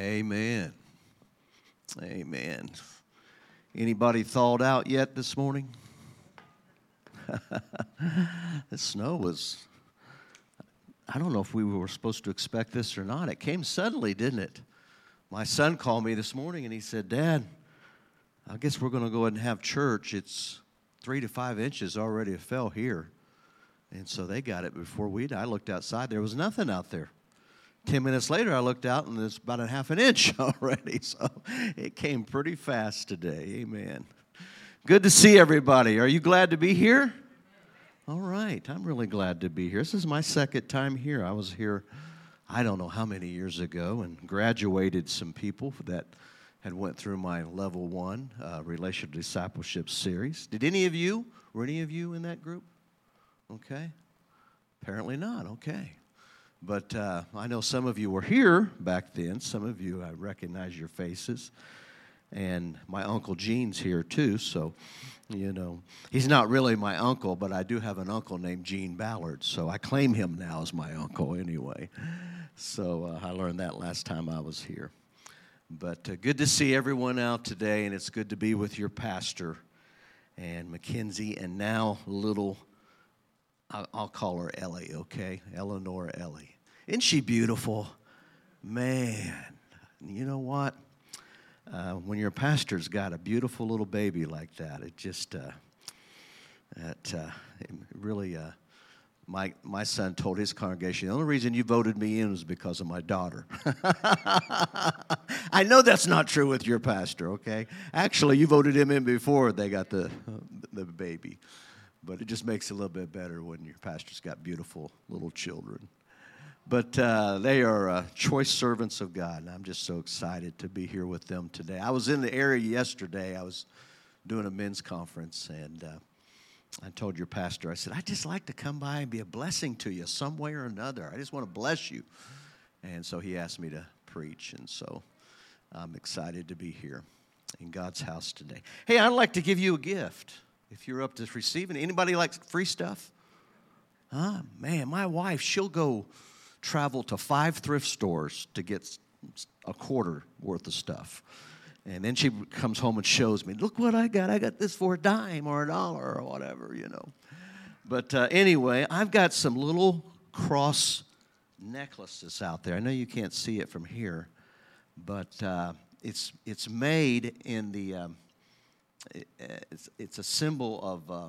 Amen. Amen. Anybody thawed out yet this morning? the snow was, I don't know if we were supposed to expect this or not. It came suddenly, didn't it? My son called me this morning and he said, Dad, I guess we're going to go ahead and have church. It's three to five inches already fell here. And so they got it before we did. I looked outside, there was nothing out there. 10 minutes later, I looked out and it's about a half an inch already. So it came pretty fast today. Amen. Good to see everybody. Are you glad to be here? All right. I'm really glad to be here. This is my second time here. I was here, I don't know how many years ago, and graduated some people that had went through my level one uh, relational discipleship series. Did any of you, were any of you in that group? Okay. Apparently not. Okay. But uh, I know some of you were here back then. Some of you, I recognize your faces. And my Uncle Gene's here too, so, you know, he's not really my uncle, but I do have an uncle named Gene Ballard, so I claim him now as my uncle anyway. So uh, I learned that last time I was here. But uh, good to see everyone out today, and it's good to be with your pastor and Mackenzie, and now little I'll call her Ellie, okay? Eleanor Ellie. Isn't she beautiful? Man, you know what? Uh, when your pastor's got a beautiful little baby like that, it just, uh, that, uh, it really, uh, my, my son told his congregation, the only reason you voted me in was because of my daughter. I know that's not true with your pastor, okay? Actually, you voted him in before they got the, the baby but it just makes it a little bit better when your pastor's got beautiful little children. But uh, they are uh, choice servants of God, and I'm just so excited to be here with them today. I was in the area yesterday. I was doing a men's conference, and uh, I told your pastor, I said, I'd just like to come by and be a blessing to you some way or another. I just want to bless you. And so he asked me to preach, and so I'm excited to be here in God's house today. Hey, I'd like to give you a gift if you're up to receiving. Anybody likes free stuff? Huh? Man, my wife, she'll go travel to five thrift stores to get a quarter worth of stuff. And then she comes home and shows me, look what I got. I got this for a dime or a dollar or whatever, you know. But uh, anyway, I've got some little cross necklaces out there. I know you can't see it from here, but uh, it's, it's made in the. Um, it's, it's a symbol of uh,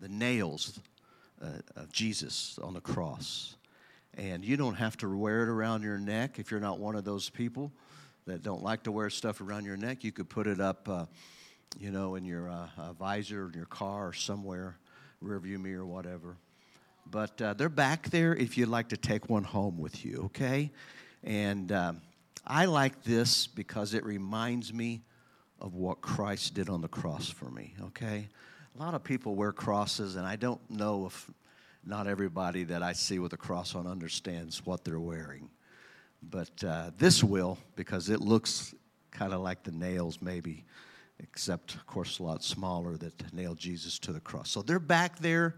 the nails uh, of Jesus on the cross. And you don't have to wear it around your neck if you're not one of those people that don't like to wear stuff around your neck. You could put it up, uh, you know, in your uh, visor in your car or somewhere, rearview mirror, whatever. But uh, they're back there if you'd like to take one home with you, okay? And um, I like this because it reminds me of what Christ did on the cross for me, okay? A lot of people wear crosses, and I don't know if not everybody that I see with a cross on understands what they're wearing. But uh, this will, because it looks kind of like the nails, maybe, except, of course, a lot smaller that nailed Jesus to the cross. So they're back there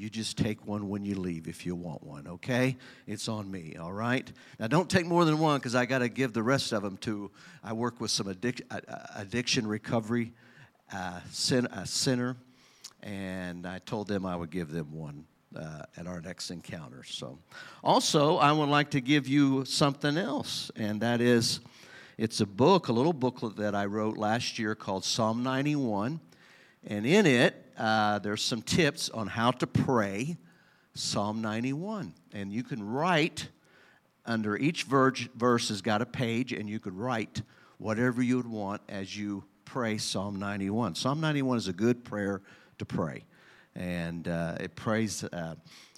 you just take one when you leave if you want one, okay? It's on me, all right? Now, don't take more than one because I got to give the rest of them to. I work with some addic- uh, uh, addiction recovery uh, center, and I told them I would give them one. Uh, at our next encounter. So, also, I would like to give you something else, and that is it's a book, a little booklet that I wrote last year called Psalm 91. And in it, uh, there's some tips on how to pray Psalm 91. And you can write under each verse, verse has got a page, and you could write whatever you would want as you pray Psalm 91. Psalm 91 is a good prayer to pray. And uh, it prays, uh,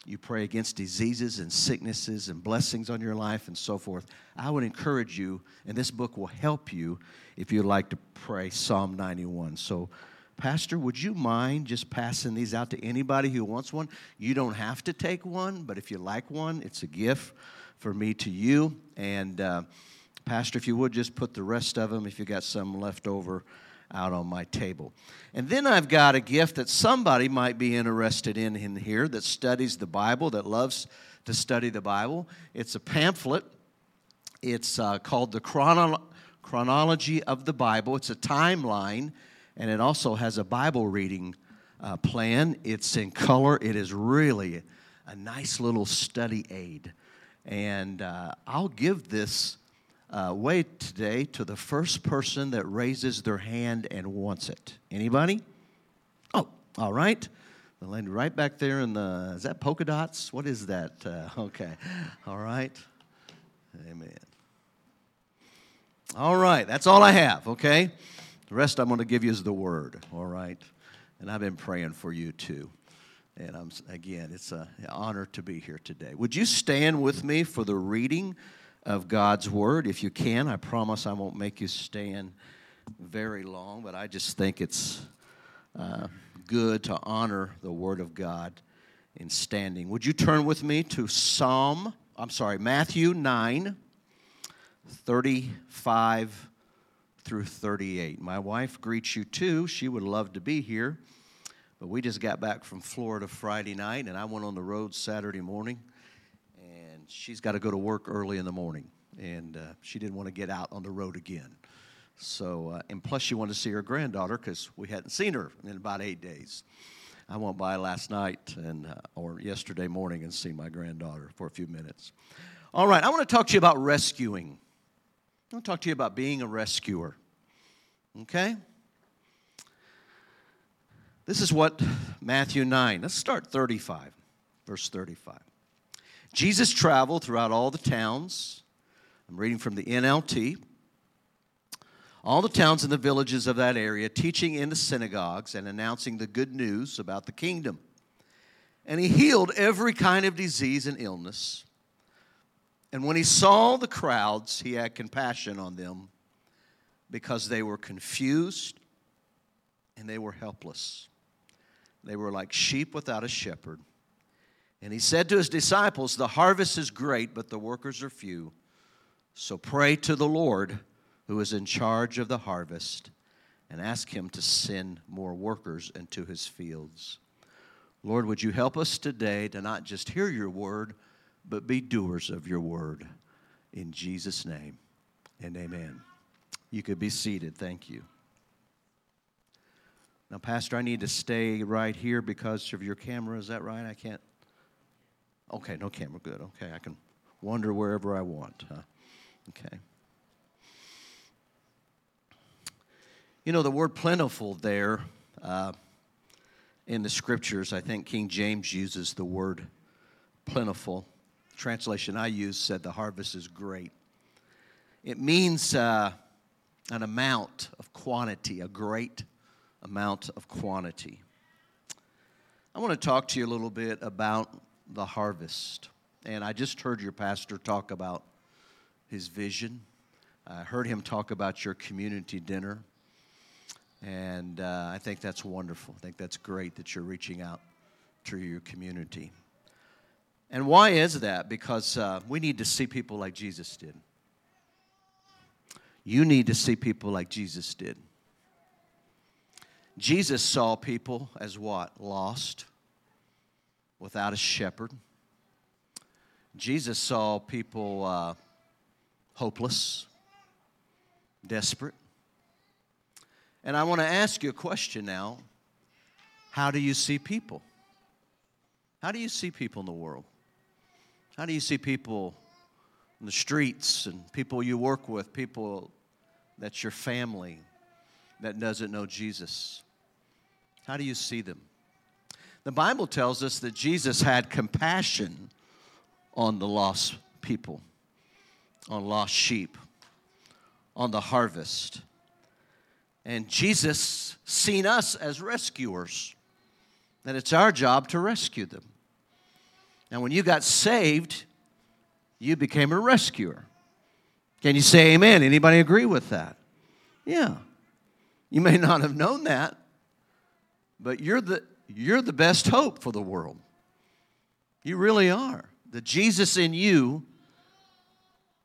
you pray against diseases and sicknesses and blessings on your life and so forth. I would encourage you, and this book will help you if you'd like to pray Psalm 91. So Pastor, would you mind just passing these out to anybody who wants one? You don't have to take one, but if you like one, it's a gift for me to you. And uh, Pastor, if you would just put the rest of them, if you got some left over, out on my table. And then I've got a gift that somebody might be interested in in here that studies the Bible, that loves to study the Bible. It's a pamphlet It's uh, called the chrono- Chronology of the Bible. It's a timeline, and it also has a Bible reading uh, plan. It's in color. It is really a nice little study aid. And uh, I'll give this uh, away today to the first person that raises their hand and wants it. Anybody? Oh, all right. The lady right back there in the, is that polka dots? What is that? Uh, okay. All right. Amen. All right. That's all I have, okay? The rest I'm going to give you is the word, all right? And I've been praying for you too. And I'm, again, it's an honor to be here today. Would you stand with me for the reading of God's word? If you can, I promise I won't make you stand very long, but I just think it's. Uh, good to honor the Word of God in standing. Would you turn with me to Psalm, I'm sorry, Matthew 9, 35 through 38. My wife greets you too. She would love to be here, but we just got back from Florida Friday night, and I went on the road Saturday morning, and she's got to go to work early in the morning, and uh, she didn't want to get out on the road again. So, uh, and plus, she wanted to see her granddaughter because we hadn't seen her in about eight days. I went by last night and uh, or yesterday morning and see my granddaughter for a few minutes. All right, I want to talk to you about rescuing. I want to talk to you about being a rescuer. Okay? This is what Matthew 9. Let's start 35, verse 35. Jesus traveled throughout all the towns. I'm reading from the NLT all the towns and the villages of that area, teaching in the synagogues and announcing the good news about the kingdom. And he healed every kind of disease and illness. And when he saw the crowds, he had compassion on them because they were confused and they were helpless. They were like sheep without a shepherd. And he said to his disciples, The harvest is great, but the workers are few. So pray to the Lord who is in charge of the harvest and ask him to send more workers into his fields. Lord, would you help us today to not just hear your word, but be doers of your word. In Jesus' name and amen. You could be seated. Thank you. Now, Pastor, I need to stay right here because of your camera. Is that right? I can't. Okay, no camera. Good. Okay, I can wander wherever I want. Huh? Okay. You know, the word plentiful there uh, in the scriptures, I think King James uses the word plentiful. Translation I used said the harvest is great. It means uh, an amount of quantity, a great amount of quantity. I want to talk to you a little bit about the harvest. And I just heard your pastor talk about his vision. I heard him talk about your community dinner. And uh, I think that's wonderful. I think that's great that you're reaching out to your community. And why is that? Because uh, we need to see people like Jesus did. You need to see people like Jesus did. Jesus saw people as what? Lost, without a shepherd. Jesus saw people uh, hopeless, desperate. And I want to ask you a question now. How do you see people? How do you see people in the world? How do you see people in the streets and people you work with, people that's your family that doesn't know Jesus? How do you see them? The Bible tells us that Jesus had compassion on the lost people, on lost sheep, on the harvest. And Jesus seen us as rescuers, that it's our job to rescue them. Now, when you got saved, you became a rescuer. Can you say amen? Anybody agree with that? Yeah. You may not have known that, but you're the, you're the best hope for the world. You really are. The Jesus in you,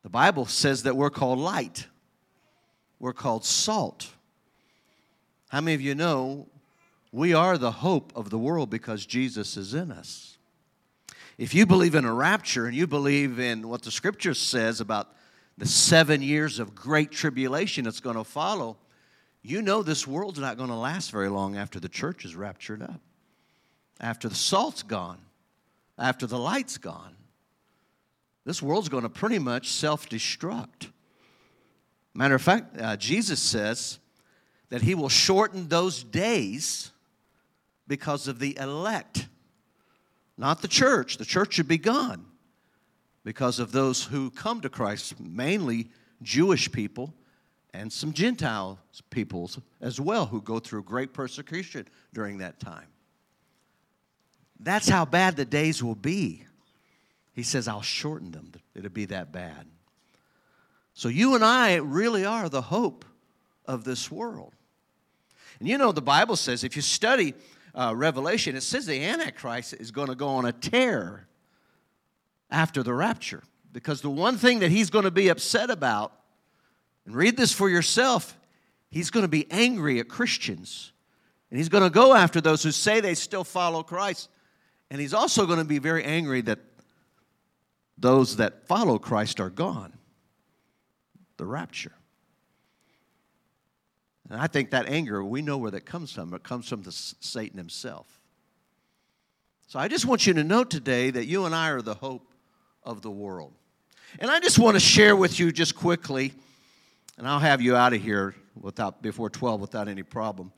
the Bible says that we're called light, we're called salt. How many of you know we are the hope of the world because Jesus is in us? If you believe in a rapture and you believe in what the scripture says about the seven years of great tribulation that's going to follow, you know this world's not going to last very long after the church is raptured up, after the salt's gone, after the light's gone. This world's going to pretty much self destruct. Matter of fact, uh, Jesus says that he will shorten those days because of the elect, not the church. The church should be gone because of those who come to Christ, mainly Jewish people and some Gentile peoples as well who go through great persecution during that time. That's how bad the days will be. He says, I'll shorten them. It'll be that bad. So you and I really are the hope of this world. And you know, the Bible says, if you study uh, Revelation, it says the Antichrist is going to go on a tear after the rapture. Because the one thing that he's going to be upset about, and read this for yourself, he's going to be angry at Christians. And he's going to go after those who say they still follow Christ. And he's also going to be very angry that those that follow Christ are gone. The rapture. And I think that anger, we know where that comes from. It comes from the, Satan himself. So I just want you to know today that you and I are the hope of the world. And I just want to share with you just quickly, and I'll have you out of here without before 12 without any problem.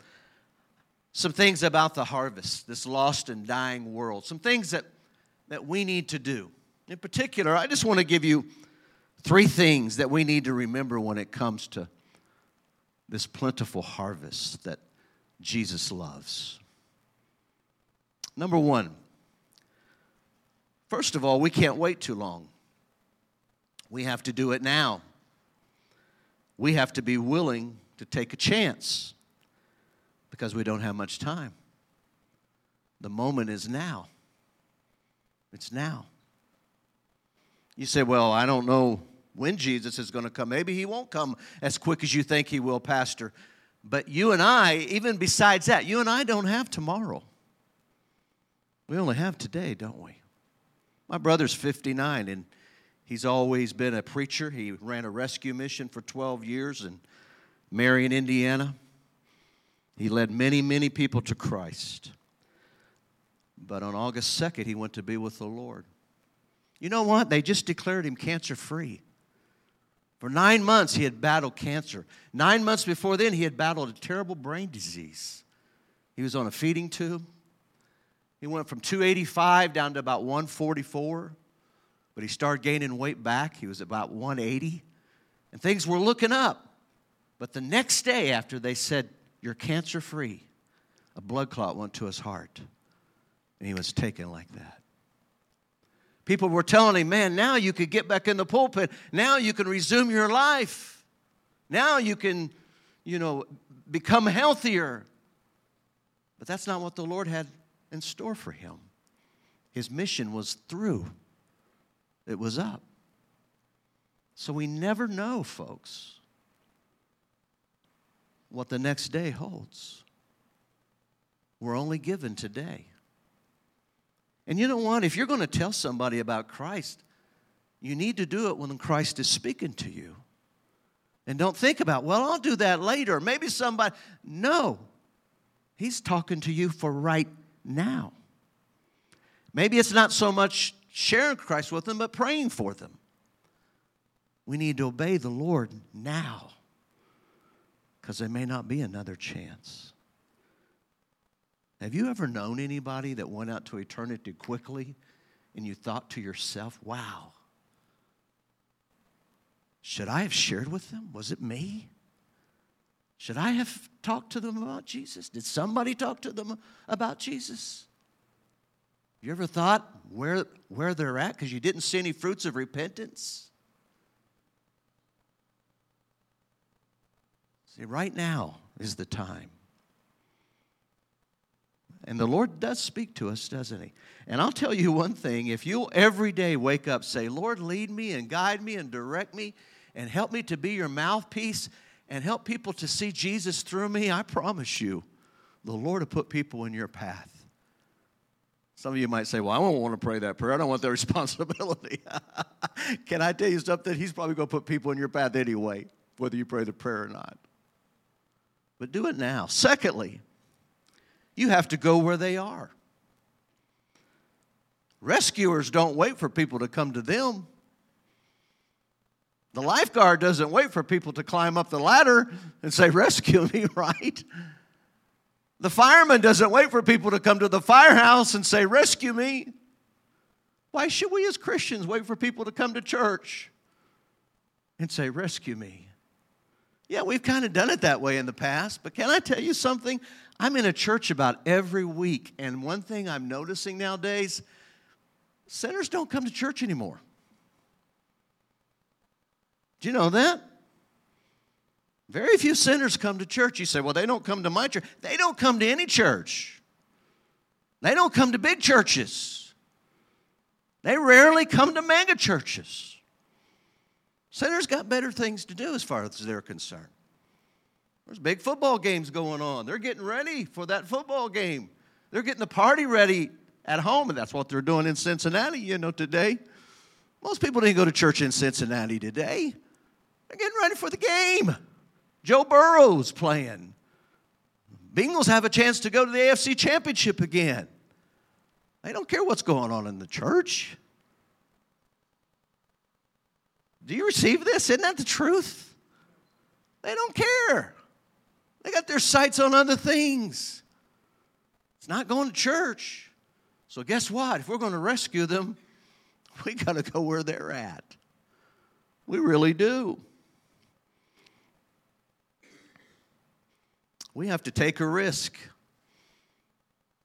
Some things about the harvest, this lost and dying world. Some things that, that we need to do. In particular, I just want to give you three things that we need to remember when it comes to this plentiful harvest that Jesus loves. Number one, First of all, we can't wait too long. We have to do it now. We have to be willing to take a chance because we don't have much time. The moment is now. It's now. You say, Well, I don't know when Jesus is going to come. Maybe he won't come as quick as you think he will, Pastor. But you and I, even besides that, you and I don't have tomorrow. We only have today, don't we? My brother's 59 and he's always been a preacher. He ran a rescue mission for 12 years in Marion, Indiana. He led many, many people to Christ. But on August 2nd, he went to be with the Lord. You know what? They just declared him cancer free. For nine months, he had battled cancer. Nine months before then, he had battled a terrible brain disease. He was on a feeding tube. He went from 285 down to about 144, but he started gaining weight back. He was about 180, and things were looking up. But the next day, after they said, You're cancer free, a blood clot went to his heart, and he was taken like that. People were telling him, Man, now you could get back in the pulpit. Now you can resume your life. Now you can, you know, become healthier. But that's not what the Lord had in store for him. His mission was through, it was up. So we never know, folks, what the next day holds. We're only given today. And you know what? If you're going to tell somebody about Christ, you need to do it when Christ is speaking to you. And don't think about, well, I'll do that later. Maybe somebody. No. He's talking to you for right now. Maybe it's not so much sharing Christ with them, but praying for them. We need to obey the Lord now because there may not be another chance. Have you ever known anybody that went out to eternity quickly and you thought to yourself, wow, should I have shared with them? Was it me? Should I have talked to them about Jesus? Did somebody talk to them about Jesus? You ever thought where, where they're at because you didn't see any fruits of repentance? See, right now is the time. And the Lord does speak to us, doesn't He? And I'll tell you one thing if you'll every day wake up, say, Lord, lead me and guide me and direct me and help me to be your mouthpiece and help people to see Jesus through me, I promise you, the Lord will put people in your path. Some of you might say, Well, I don't want to pray that prayer. I don't want that responsibility. Can I tell you something? He's probably going to put people in your path anyway, whether you pray the prayer or not. But do it now. Secondly, you have to go where they are. Rescuers don't wait for people to come to them. The lifeguard doesn't wait for people to climb up the ladder and say, Rescue me, right? The fireman doesn't wait for people to come to the firehouse and say, Rescue me. Why should we as Christians wait for people to come to church and say, Rescue me? Yeah, we've kind of done it that way in the past, but can I tell you something? I'm in a church about every week, and one thing I'm noticing nowadays sinners don't come to church anymore. Do you know that? Very few sinners come to church. You say, well, they don't come to my church. They don't come to any church. They don't come to big churches. They rarely come to mega churches. Sinners got better things to do as far as they're concerned. There's big football games going on. They're getting ready for that football game. They're getting the party ready at home, and that's what they're doing in Cincinnati, you know, today. Most people didn't go to church in Cincinnati today. They're getting ready for the game. Joe Burrow's playing. Bengals have a chance to go to the AFC Championship again. They don't care what's going on in the church. Do you receive this? Isn't that the truth? They don't care. They got their sights on other things. It's not going to church. So, guess what? If we're going to rescue them, we got to go where they're at. We really do. we have to take a risk.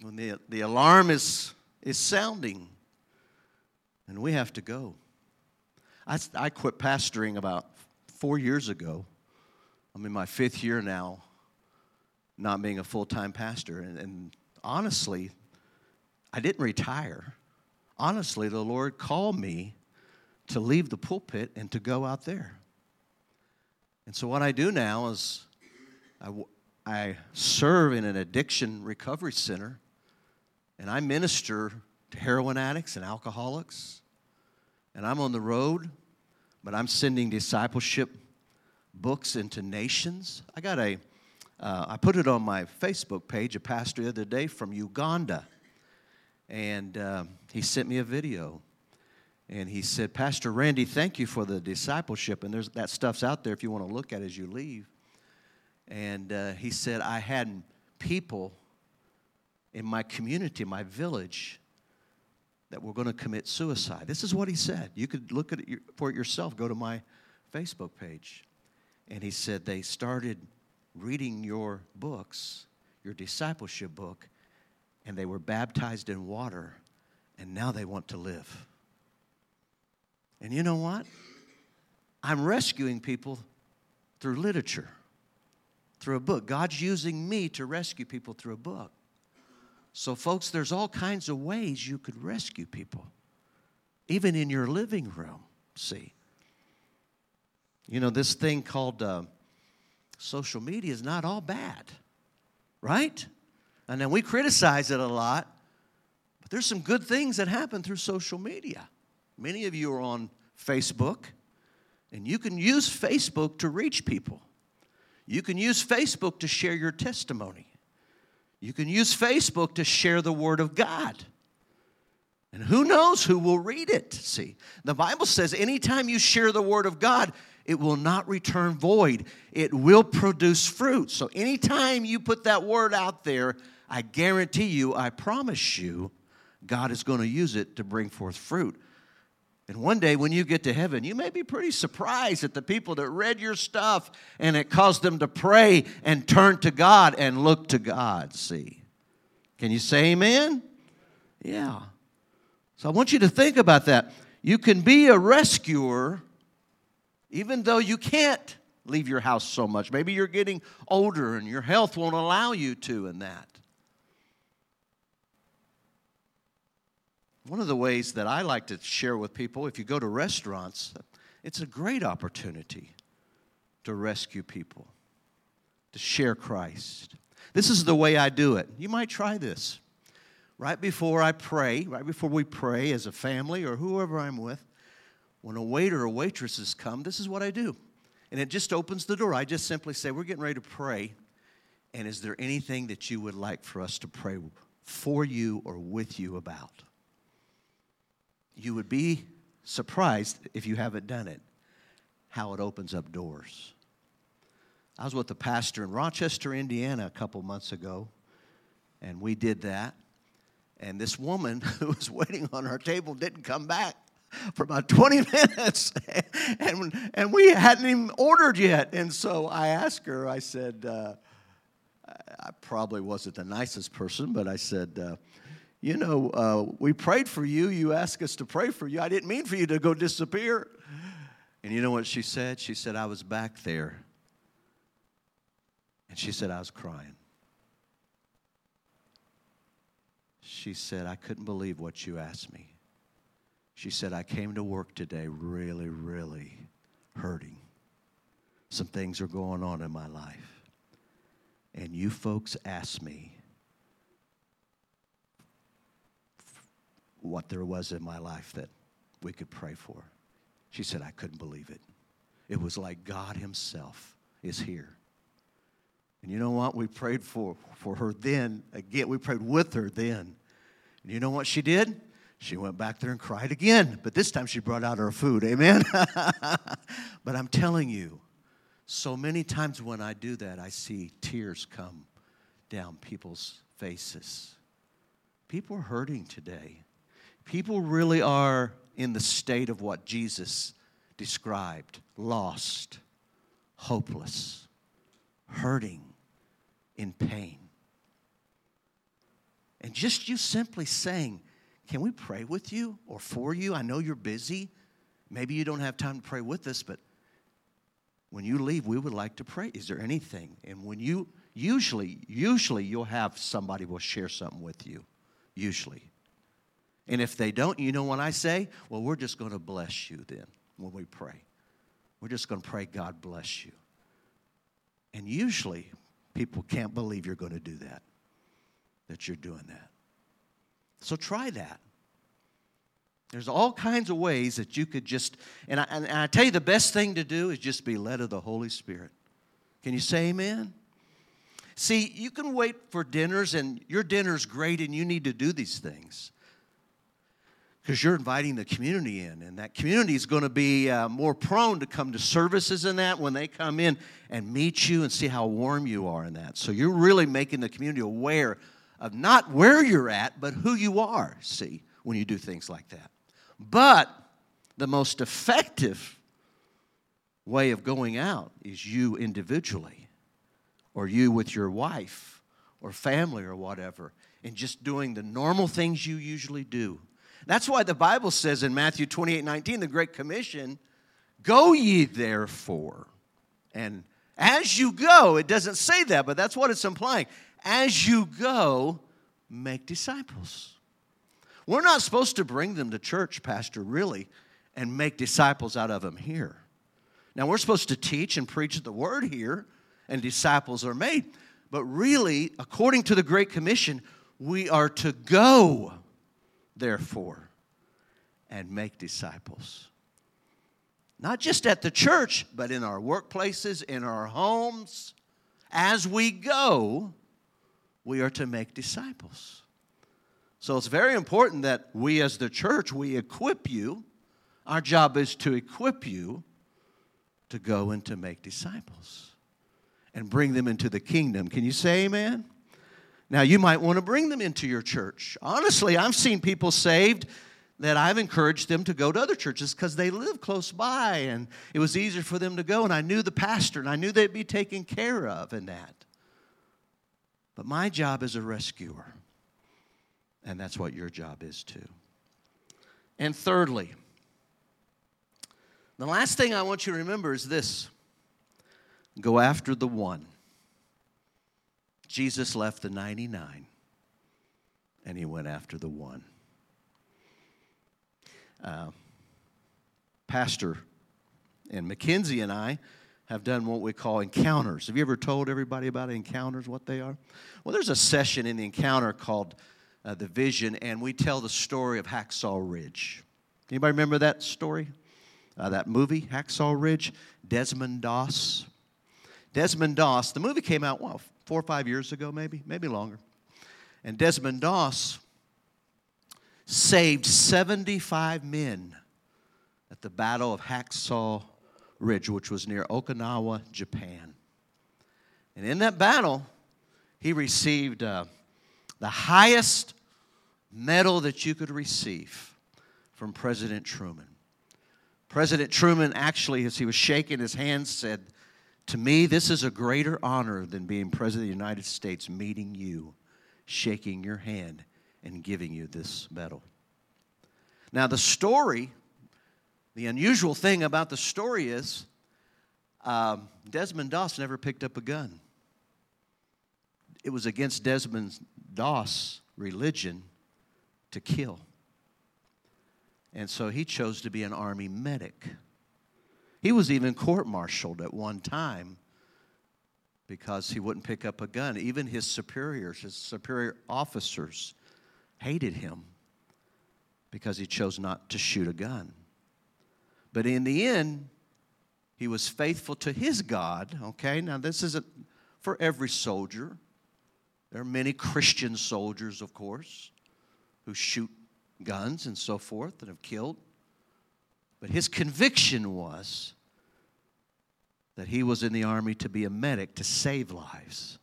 When the, the alarm is, is sounding, and we have to go. I, I quit pastoring about four years ago. I'm in my fifth year now, not being a full time pastor. And, and honestly, I didn't retire. Honestly, the Lord called me to leave the pulpit and to go out there. And so, what I do now is I, I serve in an addiction recovery center, and I minister to heroin addicts and alcoholics. And I'm on the road, but I'm sending discipleship books into nations. I got a, uh, I put it on my Facebook page, a pastor the other day from Uganda. And uh, he sent me a video. And he said, Pastor Randy, thank you for the discipleship. And there's, that stuff's out there if you want to look at it as you leave. And uh, he said, I had people in my community, my village, that were going to commit suicide. This is what he said. You could look at it for it yourself. Go to my Facebook page. And he said, they started reading your books, your discipleship book, and they were baptized in water, and now they want to live. And you know what? I'm rescuing people through literature through a book. God's using me to rescue people through a book. So, folks, there's all kinds of ways you could rescue people, even in your living room. See, you know, this thing called uh, social media is not all bad, right? And then we criticize it a lot, but there's some good things that happen through social media. Many of you are on Facebook, and you can use Facebook to reach people. You can use Facebook to share your testimony. You can use Facebook to share the Word of God. And who knows who will read it? See, the Bible says anytime you share the Word of God, it will not return void. It will produce fruit. So anytime you put that word out there, I guarantee you, I promise you, God is going to use it to bring forth fruit. And one day when you get to heaven, you may be pretty surprised at the people that read your stuff and it caused them to pray and turn to God and look to God. See? Can you say amen? Yeah. So I want you to think about that. You can be a rescuer even though you can't leave your house so much. Maybe you're getting older and your health won't allow you to in that. One of the ways that I like to share with people, if you go to restaurants, it's a great opportunity to rescue people, to share Christ. This is the way I do it. You might try this. right before I pray, right before we pray as a family or whoever I'm with, when a waiter or waitress come, this is what I do. And it just opens the door. I just simply say, We're getting ready to pray. And is there anything that you would like for us to pray for you or with you about? You would be surprised if you haven't done it, how it opens up doors. I was with the pastor in Rochester, Indiana, a couple months ago, and we did that. And this woman who was waiting on our table didn't come back for about 20 minutes. and, and we hadn't even ordered yet. And so I asked her, I said, uh, I probably wasn't the nicest person, but I said, uh, you know, uh, we prayed for you. You asked us to pray for you. I didn't mean for you to go disappear. And you know what she said? She said, I was back there. And she said, I was crying. She said, I couldn't believe what you asked me. She said, I came to work today really, really hurting. Some things are going on in my life. And you folks asked me what there was in my life that we could pray for. She said, I couldn't believe it. It was like God Himself is here. And you know what? We prayed for, for her then. Again, we prayed with her then. And you know what she did? She went back there and cried again. But this time she brought out her food. Amen? but I'm telling you, so many times when I do that, I see tears come down people's faces. People are hurting today. People really are in the state of what Jesus described lost, hopeless, hurting, in pain. And just you simply saying, Can we pray with you or for you? I know you're busy. Maybe you don't have time to pray with us, but when you leave, we would like to pray. Is there anything? And when you usually, usually you'll have somebody will share something with you. Usually. And if they don't, you know what I say? Well, we're just going to bless you then when we pray. We're just going to pray, God bless you. And usually, people can't believe you're going to do that, that you're doing that. So try that. There's all kinds of ways that you could just, and I, and I tell you, the best thing to do is just be led of the Holy Spirit. Can you say amen? See, you can wait for dinners, and your dinner's great, and you need to do these things because you're inviting the community in, and that community is going to be uh, more prone to come to services in that when they come in and meet you and see how warm you are in that. So you're really making the community aware of not where you're at, but who you are, see, when you do things like that. But the most effective way of going out is you individually, or you with your wife, or family, or whatever, and just doing the normal things you usually do that's why the Bible says in Matthew 28 19, the Great Commission, go ye therefore. And as you go, it doesn't say that, but that's what it's implying. As you go, make disciples. We're not supposed to bring them to church, Pastor, really, and make disciples out of them here. Now, we're supposed to teach and preach the word here, and disciples are made. But really, according to the Great Commission, we are to go therefore, and make disciples. Not just at the church, but in our workplaces, in our homes. As we go, we are to make disciples. So it's very important that we as the church, we equip you. Our job is to equip you to go and to make disciples and bring them into the kingdom. Can you say amen? Now, you might want to bring them into your church. Honestly, I've seen people saved that I've encouraged them to go to other churches because they live close by and it was easier for them to go. And I knew the pastor and I knew they'd be taken care of in that. But my job is a rescuer, and that's what your job is too. And thirdly, the last thing I want you to remember is this go after the one. Jesus left the 99 and he went after the one. Uh, Pastor and Mackenzie and I have done what we call encounters. Have you ever told everybody about encounters, what they are? Well, there's a session in the encounter called uh, the vision, and we tell the story of Hacksaw Ridge. Anybody remember that story? Uh, that movie, Hacksaw Ridge? Desmond Doss. Desmond Doss, the movie came out, well, four or five years ago, maybe, maybe longer. And Desmond Doss saved 75 men at the Battle of Hacksaw Ridge, which was near Okinawa, Japan. And in that battle, he received uh, the highest medal that you could receive from President Truman. President Truman actually, as he was shaking his hand, said, To me, this is a greater honor than being President of the United States, meeting you, shaking your hand, and giving you this medal. Now, the story, the unusual thing about the story is um, Desmond Doss never picked up a gun. It was against Desmond Doss' religion to kill. And so he chose to be an army medic. He was even court martialed at one time because he wouldn't pick up a gun. Even his superiors, his superior officers, hated him because he chose not to shoot a gun. But in the end, he was faithful to his God. Okay, now this isn't for every soldier. There are many Christian soldiers, of course, who shoot guns and so forth and have killed. But his conviction was that he was in the army to be a medic, to save lives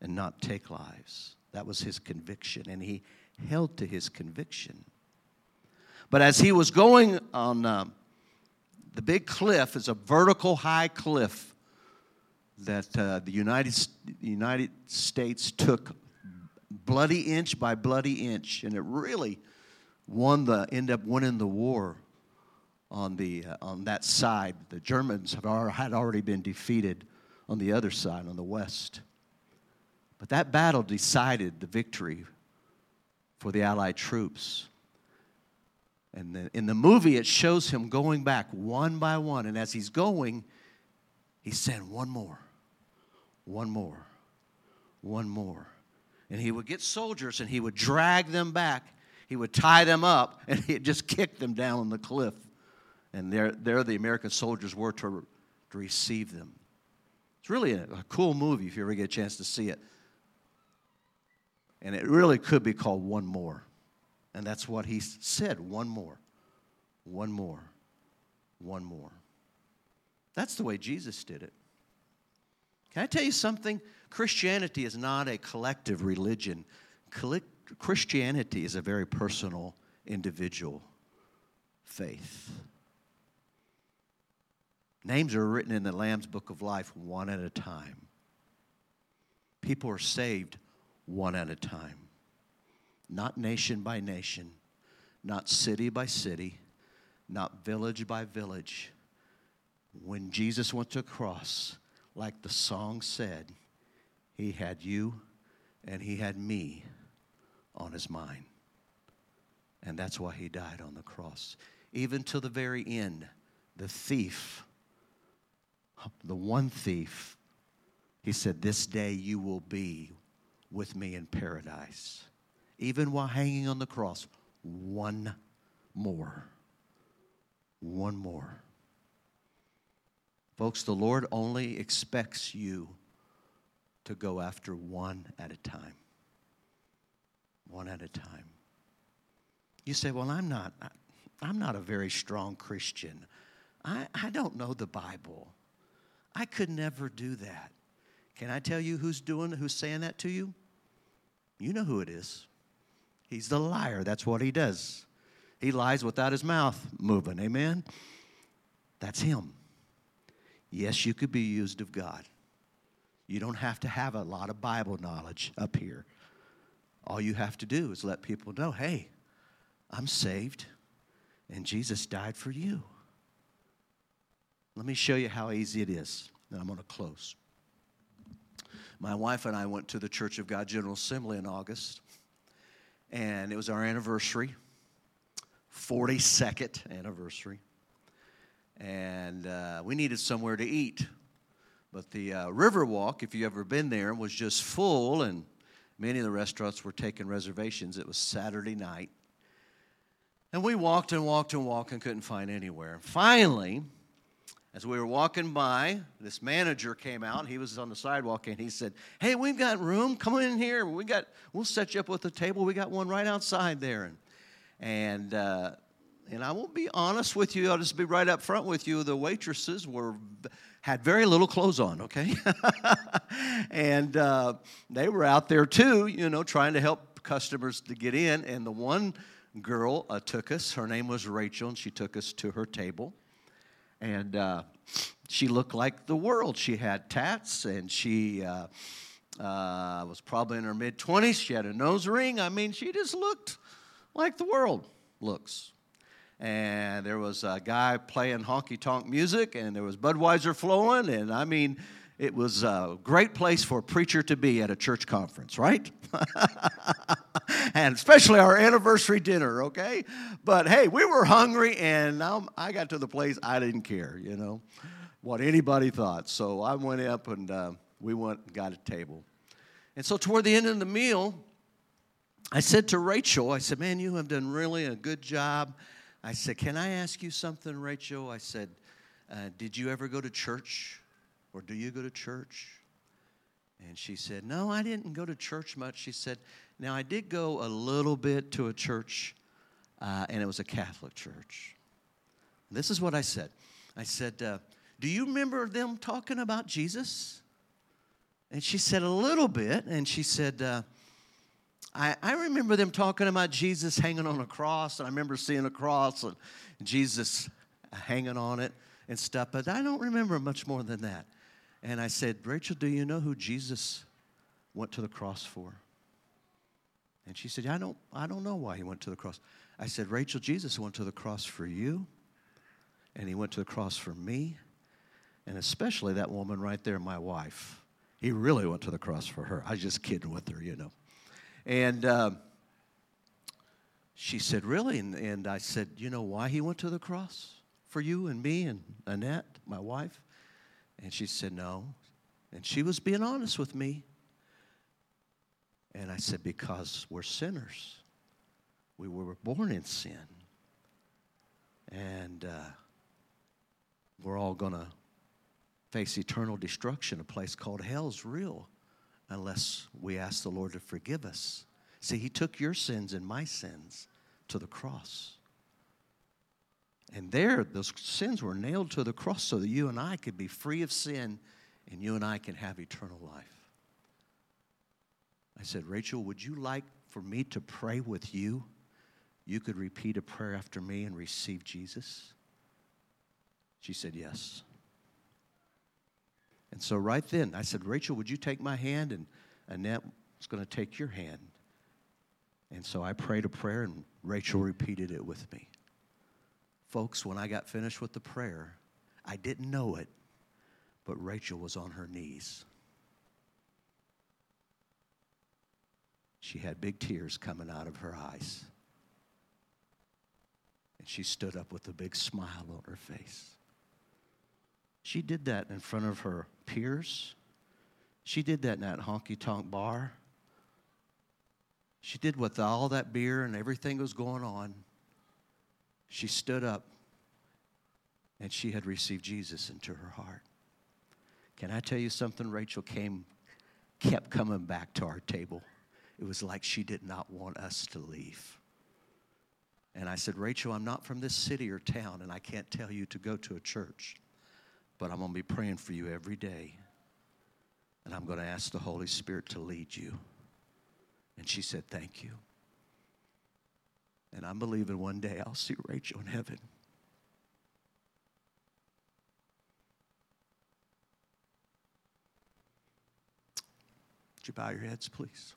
and not take lives. That was his conviction, and he held to his conviction. But as he was going on um, the big cliff, is a vertical high cliff that uh, the United, United States took bloody inch by bloody inch, and it really won the end up winning the war on the uh, on that side. The Germans had already been defeated on the other side, on the west. But that battle decided the victory for the Allied troops. And the, in the movie, it shows him going back one by one. And as he's going, he's saying, One more, one more, one more. And he would get soldiers and he would drag them back. He would tie them up and he'd just kick them down on the cliff. And there, there the American soldiers were to, to receive them. It's really a, a cool movie if you ever get a chance to see it. And it really could be called One More. And that's what he said one more, one more, one more. That's the way Jesus did it. Can I tell you something? Christianity is not a collective religion. Christianity is a very personal, individual faith. Names are written in the Lamb's Book of Life one at a time. People are saved one at a time not nation by nation, not city by city, not village by village. When Jesus went to the cross, like the song said, he had you and he had me on his mind. And that's why he died on the cross. Even to the very end, the thief, the one thief, he said, This day you will be with me in paradise even while hanging on the cross, one more. One more. Folks, the Lord only expects you to go after one at a time. One at a time. You say, Well, I'm not, I'm not a very strong Christian. I, I don't know the Bible. I could never do that. Can I tell you who's doing who's saying that to you? You know who it is. He's the liar. That's what he does. He lies without his mouth moving. Amen? That's him. Yes, you could be used of God. You don't have to have a lot of Bible knowledge up here. All you have to do is let people know hey, I'm saved, and Jesus died for you. Let me show you how easy it is. And I'm going to close. My wife and I went to the Church of God General Assembly in August and it was our anniversary, 42nd anniversary. And uh, we needed somewhere to eat. But the uh, Riverwalk, if you've ever been there, was just full, and, Many of the restaurants were taking reservations. It was Saturday night. And we walked and walked and walked and couldn't find anywhere. Finally, as we were walking by, this manager came out. He was on the sidewalk and he said, Hey, we've got room. Come in here. We got, we'll set you up with a table. We got one right outside there. And, and, uh, and I will be honest with you. I'll just be right up front with you. The waitresses were had very little clothes on, okay? and uh, they were out there too, you know, trying to help customers to get in. And the one girl uh, took us, her name was Rachel, and she took us to her table. And uh, she looked like the world. She had tats and she uh, uh, was probably in her mid 20s. She had a nose ring. I mean, she just looked like the world looks and there was a guy playing honky tonk music, and there was Budweiser flowing, and I mean, it was a great place for a preacher to be at a church conference, right? and especially our anniversary dinner, okay? But hey, we were hungry, and I got to the place, I didn't care, you know, what anybody thought. So I went up and uh, we went and got a table. And so toward the end of the meal, I said to Rachel, I said, Man, you have done really a good job I said, Can I ask you something, Rachel? I said, uh, Did you ever go to church? Or do you go to church? And she said, No, I didn't go to church much. She said, Now, I did go a little bit to a church, uh, and it was a Catholic church. This is what I said I said, uh, Do you remember them talking about Jesus? And she said, A little bit. And she said, uh, I, I remember them talking about Jesus hanging on a cross, and I remember seeing a cross and Jesus hanging on it and stuff, but I don't remember much more than that. And I said, Rachel, do you know who Jesus went to the cross for? And she said, I don't, I don't know why he went to the cross. I said, Rachel, Jesus went to the cross for you, and he went to the cross for me, and especially that woman right there, my wife. He really went to the cross for her. I was just kidding with her, you know. And uh, she said, Really? And, and I said, You know why he went to the cross? For you and me and Annette, my wife? And she said, No. And she was being honest with me. And I said, Because we're sinners. We were born in sin. And uh, we're all going to face eternal destruction. A place called hell is real unless we ask the Lord to forgive us. See, He took your sins and my sins to the cross. And there, those sins were nailed to the cross so that you and I could be free of sin and you and I can have eternal life. I said, Rachel, would you like for me to pray with you? You could repeat a prayer after me and receive Jesus? She said, Yes. And so right then, I said, Rachel, would you take my hand? And Annette was going to take your hand. And so I prayed a prayer, and Rachel repeated it with me. Folks, when I got finished with the prayer, I didn't know it, but Rachel was on her knees. She had big tears coming out of her eyes. And she stood up with a big smile on her face. She did that in front of her peers. She did that in that honky tonk bar. She did with all that beer and everything was going on. She stood up and she had received Jesus into her heart. Can I tell you something? Rachel came, kept coming back to our table. It was like she did not want us to leave. And I said, Rachel, I'm not from this city or town, and I can't tell you to go to a church but I'm going to be praying for you every day. And I'm going to ask the Holy Spirit to lead you. And she said, Thank you. And I'm believing one day I'll see Rachel in heaven. Would you bow your heads, please?